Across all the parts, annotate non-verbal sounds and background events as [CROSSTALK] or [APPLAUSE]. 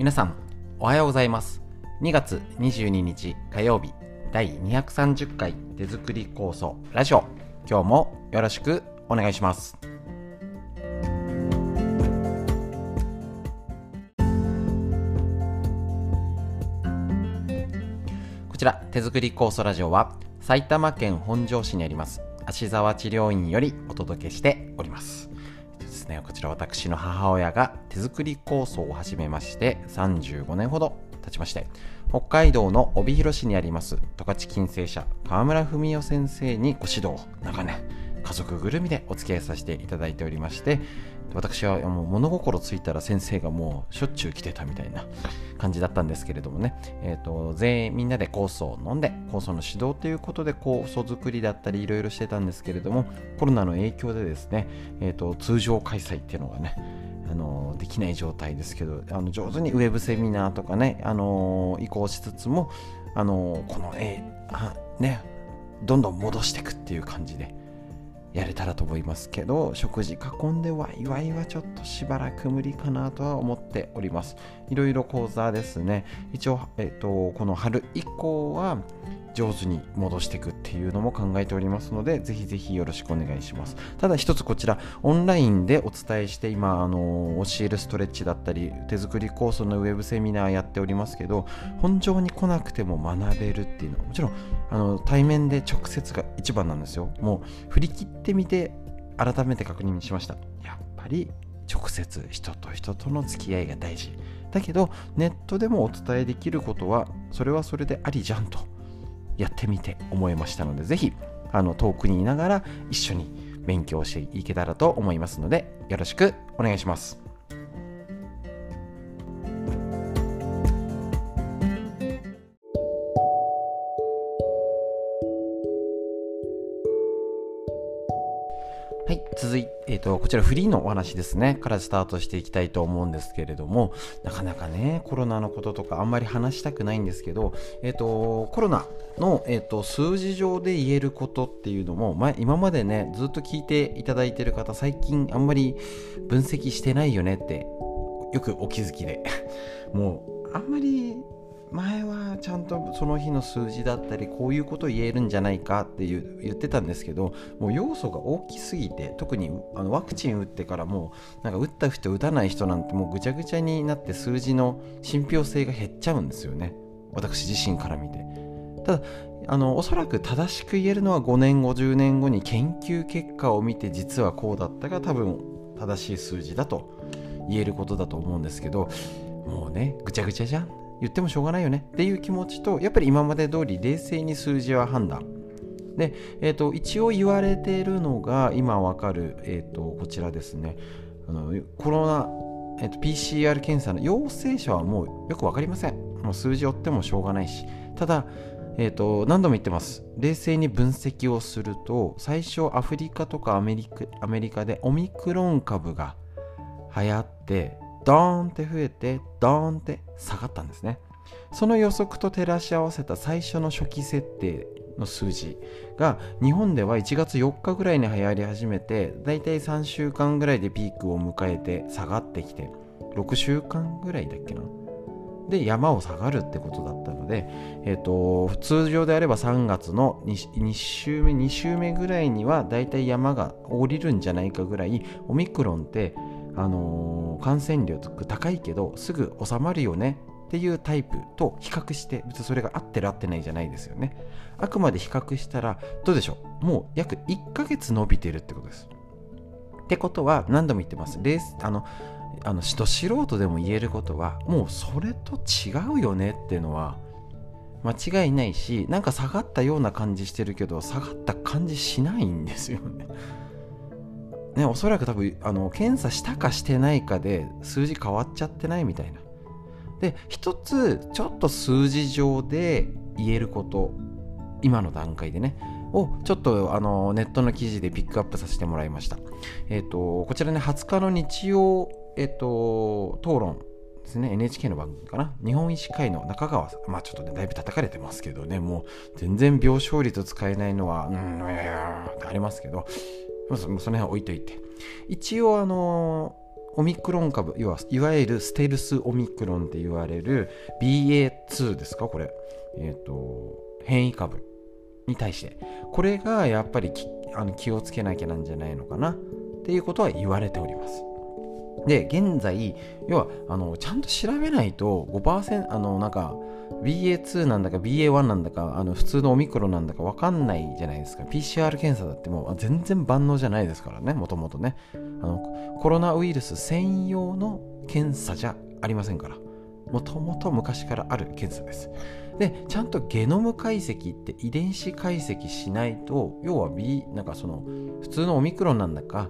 皆さんおはようございます。2月22日火曜日第230回手作り構想ラジオ。今日もよろしくお願いします。こちら手作り酵素ラジオは埼玉県本庄市にあります芦沢治療院よりお届けしております。ですね。こちら私の母親が手作り構想を始めまして35年ほど経ちまして北海道の帯広市にあります十勝金星社川村文夫先生にご指導長年家族ぐるみでお付き合いさせていただいておりまして私はもう物心ついたら先生がもうしょっちゅう来てたみたいな感じだったんですけれどもね、えーと、全員みんなで酵素を飲んで酵素の指導ということで酵素作りだったりいろいろしてたんですけれどもコロナの影響でですね、えーと、通常開催っていうのがねあのできない状態ですけどあの上手にウェブセミナーとかね、あの移行しつつも、あのこの、えー、ねどんどん戻していくっていう感じでやれたらと思いますけど食事囲んでワイワイはちょっとしばらく無理かなとは思っております。いろいろ講座ですね。一応、えっと、この春以降は上手に戻していくっていうのも考えておりますのでぜひぜひよろしくお願いします。ただ一つこちらオンラインでお伝えして今あの教えるストレッチだったり手作りコースのウェブセミナーやっておりますけど本上に来なくても学べるっていうのはもちろんあの対面で直接が一番なんですよ。もう振り切ってみて改めて確認しました。やっぱり直接人と人との付き合いが大事。だけどネットでもお伝えできることはそれはそれでありじゃんとやってみて思いましたので、是非、あの、遠くにいながら一緒に勉強していけたらと思いますので、よろしくお願いします。と、こちらフリーのお話ですね。からスタートしていきたいと思うんですけれども。なかなかねコロナのこととかあんまり話したくないんですけど、えーと、コロナの、えーと、数字上で言えることっていうのも、ま今までねずっと聞いていただいてる方最近あんまり分析してないよねってよくお気づきで。[LAUGHS] もうあんまり前はちゃんとその日の数字だったりこういうことを言えるんじゃないかっていう言ってたんですけどもう要素が大きすぎて特にあのワクチン打ってからもうなんか打った人打たない人なんてもうぐちゃぐちゃになって数字の信憑性が減っちゃうんですよね。私自身から見て。ただあのおそらく正しく言えるのは5年後10年後に研究結果を見て実はこうだったが多分正しい数字だと言えることだと思うんですけどもうねぐちゃぐちゃじゃん。言ってもしょうがないよね。っていう気持ちとやっぱり今まで通り冷静に数字は判断。で、えーと、一応言われているのが今わかる、えーと、こちらですね。あのコロナ、えーと、PCR 検査の陽性者はもうよく分かりません。もう数字追ってもしょうがないし。ただえーと、何度も言ってます。冷静に分析をすると最初アフリカとかアメリカアメリカでオミクロン株が流行ってドーンって増えてドーンって下がったんですね。その予測と照らし合わせた最初の初期設定の数字が日本では1月4日ぐらいに流行り始めてだいたい3週間ぐらいでピークを迎えて下がってきて6週間ぐらいだっけな。で山を下がるってことだったので、えーと、通常であれば3月の 2, 2週目2週目ぐらいにはだいたい山が降りるんじゃないかぐらいオミクロンってあのー、感染力高いけどすぐ収まるよねっていうタイプと比較して別にそれが合ってる合ってないじゃないですよね。あくまで比較したらどうでしょう？もう約1ヶ月伸びてるってことです。ってことは何度も言ってます。レースあのあの素人でも言えることはもうそれと違うよねっていうのは間違いないしなんか下がったような感じしてるけど下がった感じしないんですよね。ね、おそらく多分あの検査したかしてないかで数字変わっちゃってないみたいな。で一つちょっと数字上で言えること今の段階でねをちょっとあのネットの記事でピックアップさせてもらいました。えっ、ー、とこちらね20日の日曜、えっ、ー、と討論ですね NHK の番組かな日本医師会の中川さんまあちょっとねだいぶ叩かれてますけどねもう全然病床率使えないのはうんいやいやってありますけどまず、その辺は置いといて。一応、あのオミクロン株いわいわゆるステルスオミクロンって言われる BA2 ですか？これ、えーと、変異株に対して。これがやっぱりあの気をつけなきゃなんじゃないのかなっていうことは言われております。で現在要はあのちゃんと調べないと5%あのなんか BA2 なんだか BA1 なんだかあの普通のオミクロンなんだか分かんないじゃないですか。PCR 検査だってもう全然万能じゃないですからねもともとね。あのコロナウイルス専用の検査じゃありませんから。もともと昔からある検査です。でちゃんとゲノム解析って遺伝子解析しないと要は B なんかその普通のオミクロンなんだか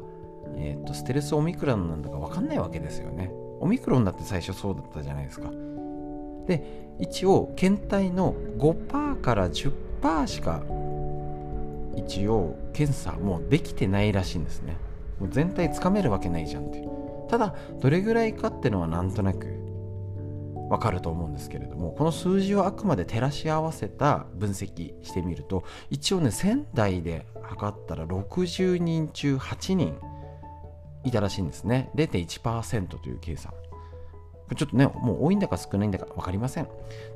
えーと、ステルスオミクロンなんだか分かんないわけですよね。オミクロンだって最初そうだったじゃないですか。で一応検体の5%から10%しか一応検査もうできてないらしいんですね。もう全体つかめるわけないじゃんって。ただどれぐらいかってのはなんとなくわかると思うんですけれどもこの数字をあくまで照らし合わせた分析してみると一応ね仙台で測ったら60人中8人いたらしいんですね。0.1%という計算。ちょっとね、もう多いんだか少ないんだか分かりません。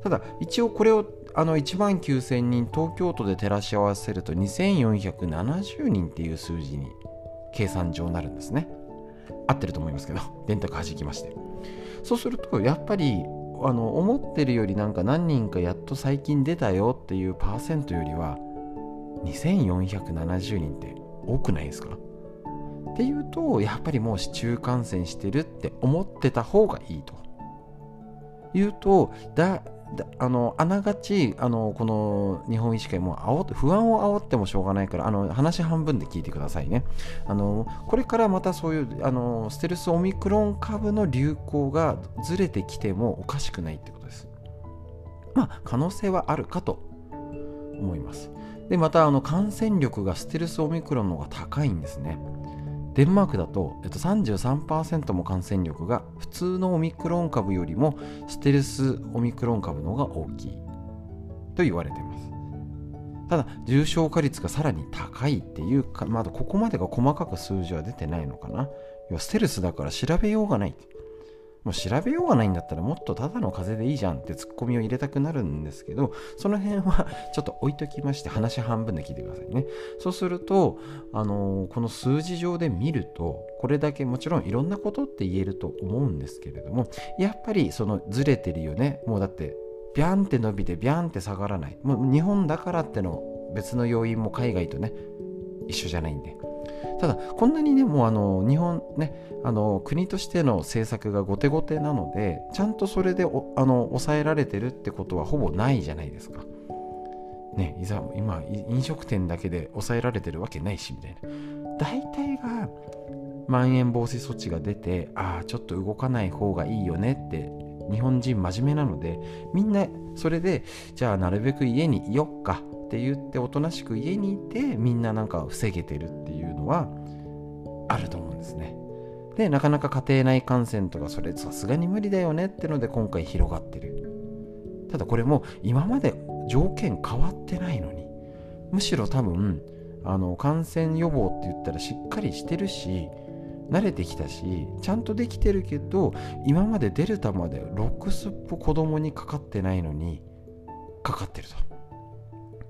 ただ、一応これをあの1万9000人、東京都で照らし合わせると2470人っていう数字に計算上なるんですね。合ってると思いますけど、[LAUGHS] 電卓弾きまして。そうすると、やっぱりあの思ってるよりなんか何人かやっと最近出たよっていうパーセントよりは2470人って多くないですか？っていうとやっぱりもう市中感染してるって思ってた方がいいと。いうとだあのあながちあのこの日本医師会も煽って不安を煽ってもしょうがないからあの話半分で聞いてくださいね。あのこれからまたそういうあのステルスオミクロン株の流行がずれてきてもおかしくないってことです。まあ可能性はあるかと思います。でまたあの感染力がステルスオミクロンの方が高いんですね。デンマークだと、えっと、33%も感染力が普通のオミクロン株よりもステルスオミクロン株の方が大きいと言われています。ただ重症化率がさらに高いっていうかまだここまでが細かく数字は出てないのかな。要はステルスだから調べようがない。もう調べようがないんだったらもっとただの風邪でいいじゃんってツッコミを入れたくなるんですけどその辺は [LAUGHS] ちょっと置いときまして話半分で聞いてくださいね。そうすると、あのー、この数字上で見るとこれだけもちろんいろんなことって言えると思うんですけれどもやっぱりそのずれてるよね。もうだってビャンって伸びてビャンって下がらない。もう日本だからっての別の要因も海外とね一緒じゃないんで。ただこんなにねもうあの日本ねあの国としての政策が後手後手なのでちゃんとそれであの抑えられてるってことはほぼないじゃないですか。ね、いざ今飲食店だけで抑えられてるわけないしみたいな大体がまん延防止措置が出てああちょっと動かない方がいいよねって日本人真面目なのでみんなそれでじゃあなるべく家にいよっかって言っておとなしく家にいてみんななんか防げてるっていうのはあると思うんですね。でなかなか家庭内感染とかそれさすがに無理だよねってので今回広がってる。ただこれも今まで条件変わってないのにむしろ多分あの感染予防って言ったらしっかりしてるし慣れてきたしちゃんとできてるけど今までデルタまでロックスっぽ子供にかかってないのにかかってると。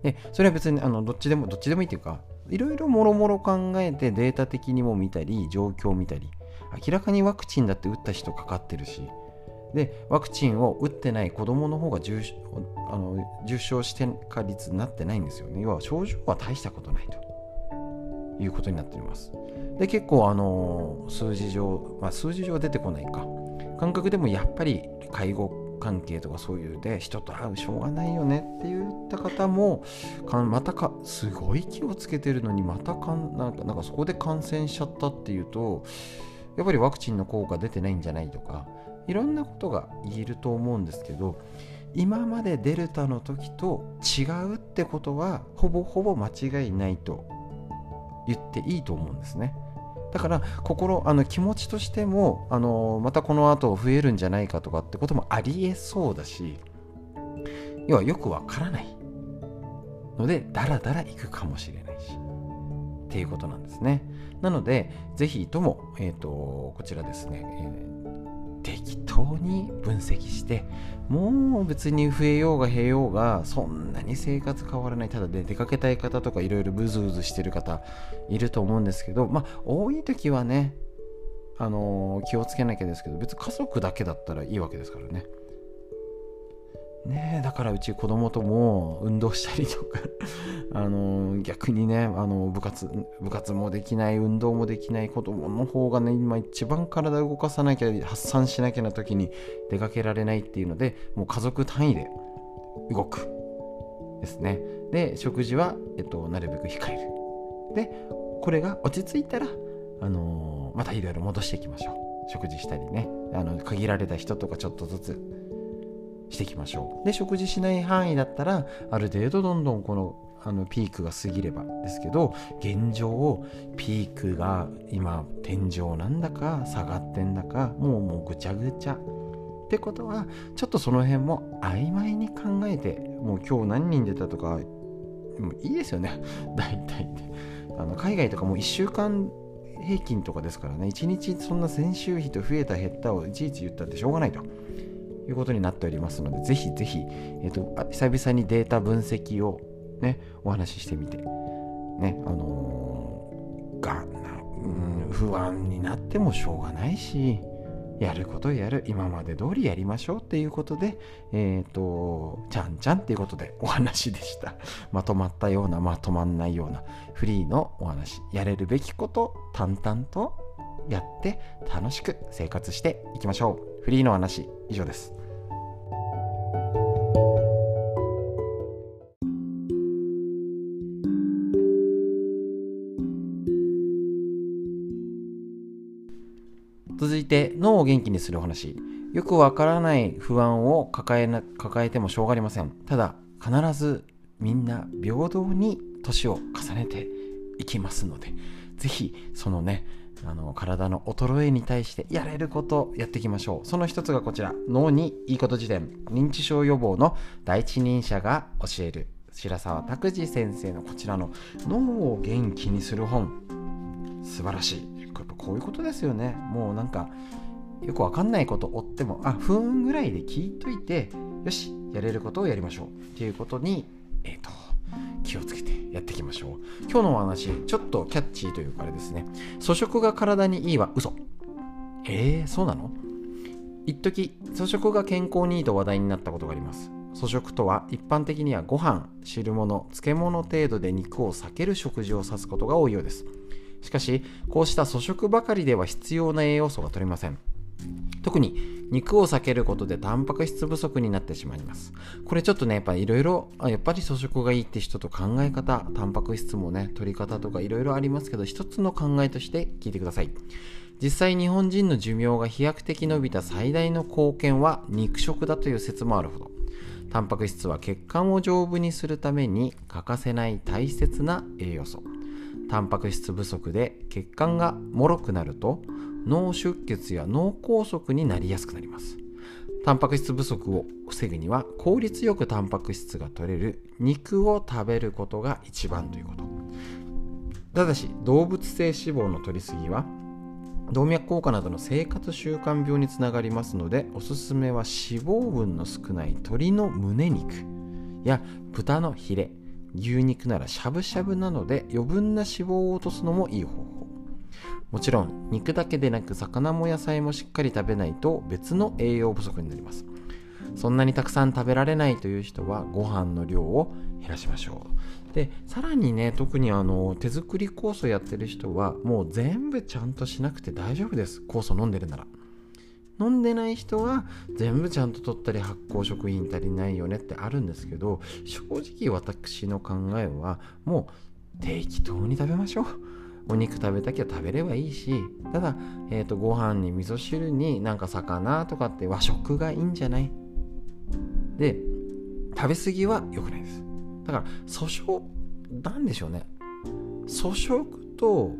でそれは別にあのどっちでもどっちでもいいっていうかいろいろもろもろ考えてデータ的にも見たり状況を見たり明らかにワクチンだって打った人かかってるしでワクチンを打ってない子供の方が重あの重症して化率になってないんですよね。要は症状は大したことないと。いうことになっております。で結構あの数字上、まあ、数字上出てこないか。感覚でもやっぱり介護関係とかそういうで人と会うしょうがないよねって言った方もかまたかすごい気をつけてるのにまたかんなんかなんかそこで感染しちゃったっていうとやっぱりワクチンの効果出てないんじゃないとかいろんなことが言えると思うんですけど今までデルタの時と違うってことはほぼほぼ間違いないと言っていいと思うんですね。だから心あの気持ちとしてもあのまたこの後増えるんじゃないかとかってこともありえそうだし要はよくわからないのでダラダラ行くかもしれないしっていうことなんですね。なのでぜひとも、えーと、こちらですね、えー、適当に分析してもう別に増えようが減えようがそんなに生活変わらない。ただで出かけたい方とかいろいろブズブズしてる方いると思うんですけどまあ多い時はねあのー、気をつけなきゃですけど別に家族だけだったらいいわけですからね。ねだからうち子供とも運動したりとか [LAUGHS] あの逆にねあの部活部活もできない運動もできない子供の方がね今一番体動かさなきゃ発散しなきゃな時に出かけられないっていうのでもう家族単位で動くですね。で食事は、えっと、なるべく控える。でこれが落ち着いたらあのまたいろいろ戻していきましょう。食事したりねあの限られた人とかちょっとずつしていきましょう。で食事しない範囲だったらある程度どんどんこのあのピークが過ぎればですけど現状ピークが今天井なんだか下がってんだかもうもうぐちゃぐちゃってことはちょっとその辺も曖昧に考えてもう今日何人出たとかもういいですよね。[LAUGHS] 大体あの海外とかもう1週間平均とかですからね。1日そんな先週比と増えた減ったをいちいち言ったってしょうがないと。いうことになっておりますので、ぜひぜひ、えーと、久々にデータ分析をね、お話ししてみて、ね、あのー、がうん、不安になってもしょうがないし、やることやる、今まで通りやりましょうっていうことで、えっ、ー、と、ちゃんちゃんっていうことでお話でした。[LAUGHS] まとまったような、まとまんないようなフリーのお話、やれるべきこと、淡々とやって楽しく生活していきましょう。フリーの話、以上です。続いて脳を元気にするお話。よくわからない不安を抱えな抱えてもしょうがありません。ただ必ずみんな平等に年を重ねていきますのでぜひそのねあの体の衰えに対してやれることやっていきましょう。その一つがこちら。脳にいいこと辞典認知症予防の第一人者が教える白沢拓司先生のこちらの脳を元気にする本。素晴らしい。やっぱこういうことですよね。もうなんかよくわかんないこと追ってもあ不運ぐらいで聞いといてよしやれることをやりましょう。っていうことにえっ、ー、と気をつけてやっていきましょう。今日のお話ちょっとキャッチーというかあれですね。粗食が体にいいは嘘。えー、そうなの？一時粗食が健康にいいと話題になったことがあります。粗食とは一般的にはご飯汁物漬物程度で肉を避ける食事を指すことが多いようです。しかしこうした粗食ばかりでは必要な栄養素が取れません。特に肉を避けることでタンパク質不足になってしまいます。これちょっとねやっぱいろいろやっぱり粗食がいいって人と考え方タンパク質もね取り方とかいろいろありますけど一つの考えとして聞いてください。実際日本人の寿命が飛躍的伸びた最大の貢献は肉食だという説もあるほど。タンパク質は血管を丈夫にするために欠かせない大切な栄養素。タンパク質不足で血管が脆くなると脳出血や脳梗塞になりやすくなります。タンパク質不足を防ぐには効率よくタンパク質が取れる肉を食べることが一番ということ。ただし動物性脂肪の取りすぎは動脈硬化などの生活習慣病につながりますのでおすすめは脂肪分の少ない鶏の胸肉や豚のヒレ牛肉ならしゃぶしゃぶなので余分な脂肪を落とすのもいい方法。もちろん肉だけでなく魚も野菜もしっかり食べないと別の栄養不足になります。そんなにたくさん食べられないという人はご飯の量を減らしましょう。でさらにね特にあの手作り酵素やってる人はもう全部ちゃんとしなくて大丈夫です。酵素飲んでるなら。飲んでない人は全部ちゃんと取ったり発酵食品足りないよねってあるんですけど正直私の考えはもう適当に食べましょう。お肉食べたきゃ食べればいいしただ、えーと、ご飯に味噌汁になんか魚とかって和食がいいんじゃない？で食べ過ぎは良くないです。だから粗食なんでしょうね。粗食と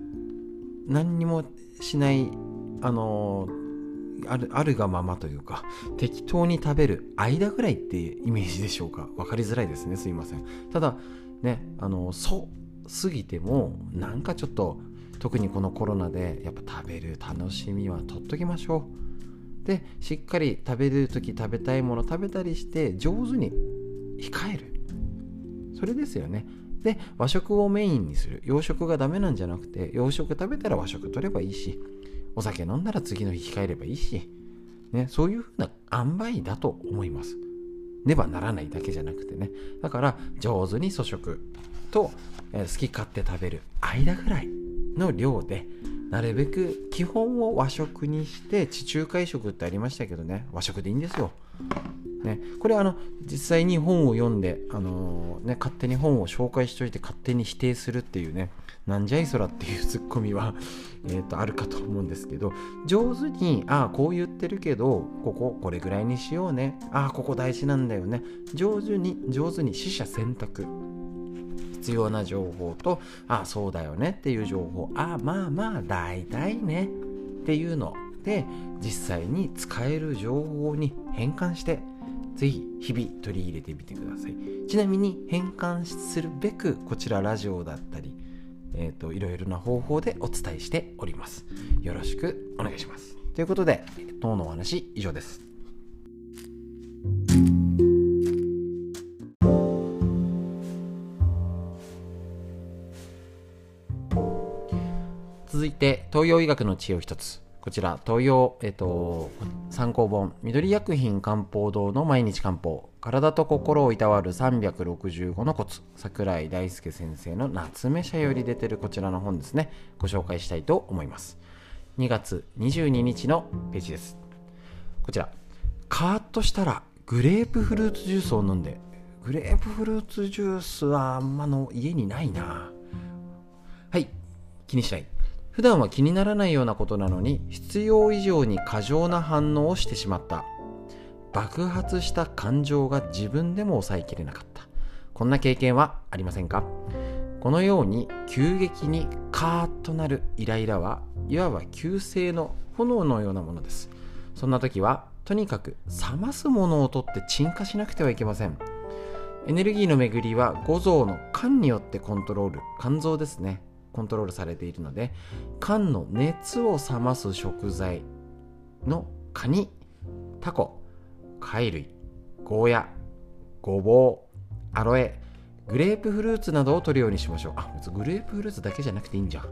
何にもしないあのーあるあるがままというか適当に食べる間ぐらいっていうイメージでしょうか？分かりづらいですね。すいません。ただねあのそ過ぎてもなんかちょっと特にこのコロナでやっぱ食べる楽しみは取っときましょう。でしっかり食べる時食べたいもの食べたりして上手に控える。それですよね。で和食をメインにする。洋食がダメなんじゃなくて洋食食べたら和食取ればいいしお酒飲んだら次の日控えればいいし、ね、そういうふうな塩梅だと思います。ねばならないだけじゃなくてね。だから上手に粗食。と、え好き勝手食べる間ぐらいの量でなるべく基本を和食にして地中海食ってありましたけどね。和食でいいんですよ。ね、これあの実際に本を読んで、あのー、ね、勝手に本を紹介しといて勝手に否定するっていうねなんじゃいそらっていうツッコミは [LAUGHS] えとあるかと思うんですけど上手にああこう言ってるけどこここれぐらいにしようね。ああここ大事なんだよね。上手に上手に取捨選択。必要な情報とああそうだよねっていう情報。ああまあまあ大体ねっていうので実際に使える情報に変換してぜひ日々取り入れてみてください。ちなみに変換するべくこちらラジオだったりえーと、いろいろな方法でお伝えしております。よろしくお願いします。ということで当のお話以上です。て東洋医学の知恵を一つ。こちら東洋、えっと、参考本。緑薬品漢方堂の毎日漢方。体と心をいたわる365のコツ。桜井大輔先生の夏目社より出てるこちらの本ですね。ご紹介したいと思います。2月22日のページです。こちら。カーッとしたらグレープフルーツジュースを飲んで。グレープフルーツジュースはあんまの家にないな。はい。気にしない。普段は気にならないようなことなのに必要以上に過剰な反応をしてしまった。爆発した感情が自分でも抑えきれなかった。こんな経験はありませんか？このように急激にカーッとなるイライラはいわば急性の炎のようなものです。そんな時はとにかく冷ますものを取って鎮火しなくてはいけません。エネルギーの巡りは五臓の肝によってコントロール。肝臓ですね。コントロールされているので缶の熱を冷ます食材のカニタコ貝類ゴーヤごぼうアロエグレープフルーツなどを取るようにしましょう。あ別にグレープフルーツだけじゃなくていいんじゃん。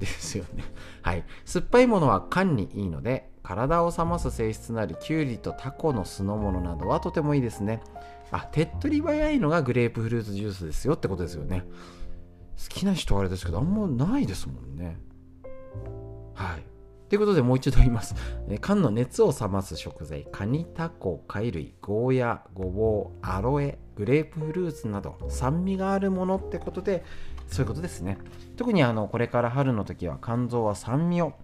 ですよね。はい。酸っぱいものは缶にいいので体を冷ます性質なりきゅうりとタコの酢の物などはとてもいいですね。あ手っ取り早いのがグレープフルーツジュースですよってことですよね。好きな人はあれですけどあんまないですもんねはいということでもう一度言います。[LAUGHS] 缶の熱を冷ます食材、カニ、タコ、貝類、ゴーヤ、ごぼう、アロエ、グレープフルーツなど酸味があるものってことで、そういうことですね。特にあのこれから春の時は肝臓は酸味を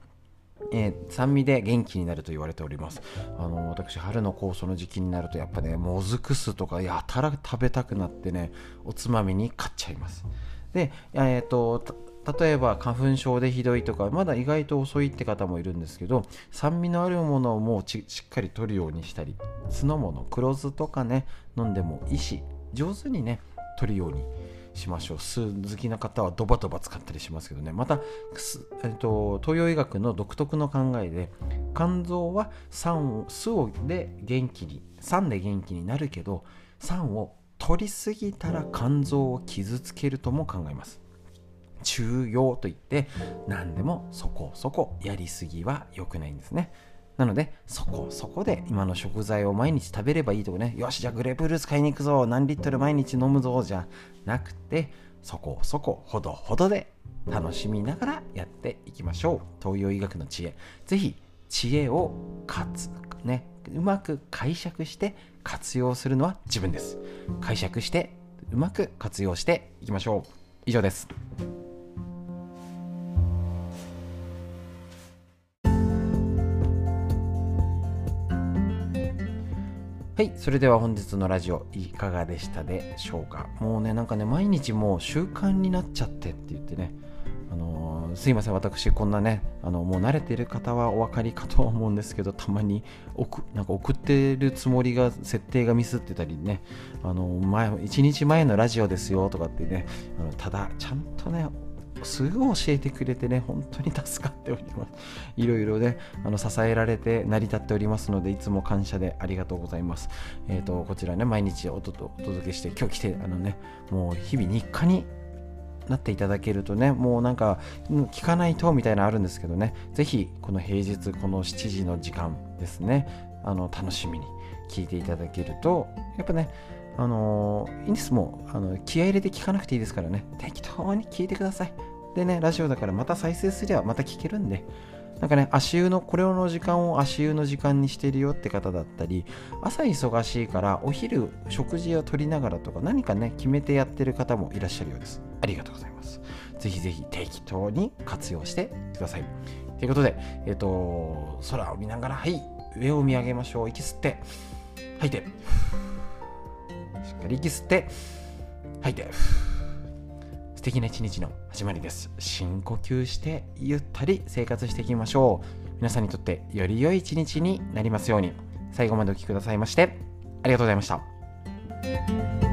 えー、酸味で元気になると言われておりますあの私春の酵素の時期になるとやっぱねもずく酢とかやたら食べたくなってねおつまみに買っちゃいますで、えーと、例えば花粉症でひどいとかまだ意外と遅いって方もいるんですけど酸味のあるものをもうしっかり取るようにしたり酢の物黒酢とかね飲んでもいいし上手にね取るようにしましょう。酢好きな方はドバドバ使ったりしますけどね。また、えーと、東洋医学の独特の考えで肝臓は酸を酢をで元気に酸で元気になるけど酸を取りすぎたら肝臓を傷つけるとも考えます。中庸といって何でもそこそこやりすぎは良くないんですね。なのでそこそこで今の食材を毎日食べればいいとかね。よしじゃあグレープフルーツ買いに行くぞ。何リットル毎日飲むぞじゃなくてそこそこほどほどで楽しみながらやっていきましょう。東洋医学の知恵。ぜひ知恵をかつ。ね。うまく解釈して活用するのは自分です。解釈してうまく活用していきましょう。以上です。はい、それでは本日のラジオいかがでしたでしょうか？もうね、なんかね、毎日もう習慣になっちゃってって言ってね、すいません私こんなねあのもう慣れてる方はお分かりかと思うんですけどたまに送なんか送ってるつもりが設定がミスってたりねあの前1日前のラジオですよとかってねあのただちゃんとねすぐ教えてくれてね、本当に助かっております。いろいろね、あの支えられて成り立っておりますので、いつも感謝でありがとうございます。えっ、ー、と、こちらね、毎日おとお届けして、今日来て、あのね、もう日々日課になっていただけるとね、もうなんか、聞かないとみたいなのあるんですけどね、ぜひ、この平日、この7時の時間ですね、あの、楽しみに聞いていただけると、やっぱね、あのー、いいんです、もう、あの気合入れて聞かなくていいですからね、適当に聞いてください。でね、ラジオだからまた再生すればまた聞けるんで、なんかね、足湯の、これの時間を足湯の時間にしてるよって方だったり、朝忙しいからお昼食事をとりながらとか何かね、決めてやってる方もいらっしゃるようです。ありがとうございます。ぜひぜひ適当に活用してください。ということで、えっ、ー、と、空を見ながら、はい、上を見上げましょう。息吸って、吐いて、しっかり息吸って、吐いて、素敵な一日の始まりです深呼吸してゆったり生活していきましょう皆さんにとってより良い一日になりますように最後までお聴きくださいましてありがとうございました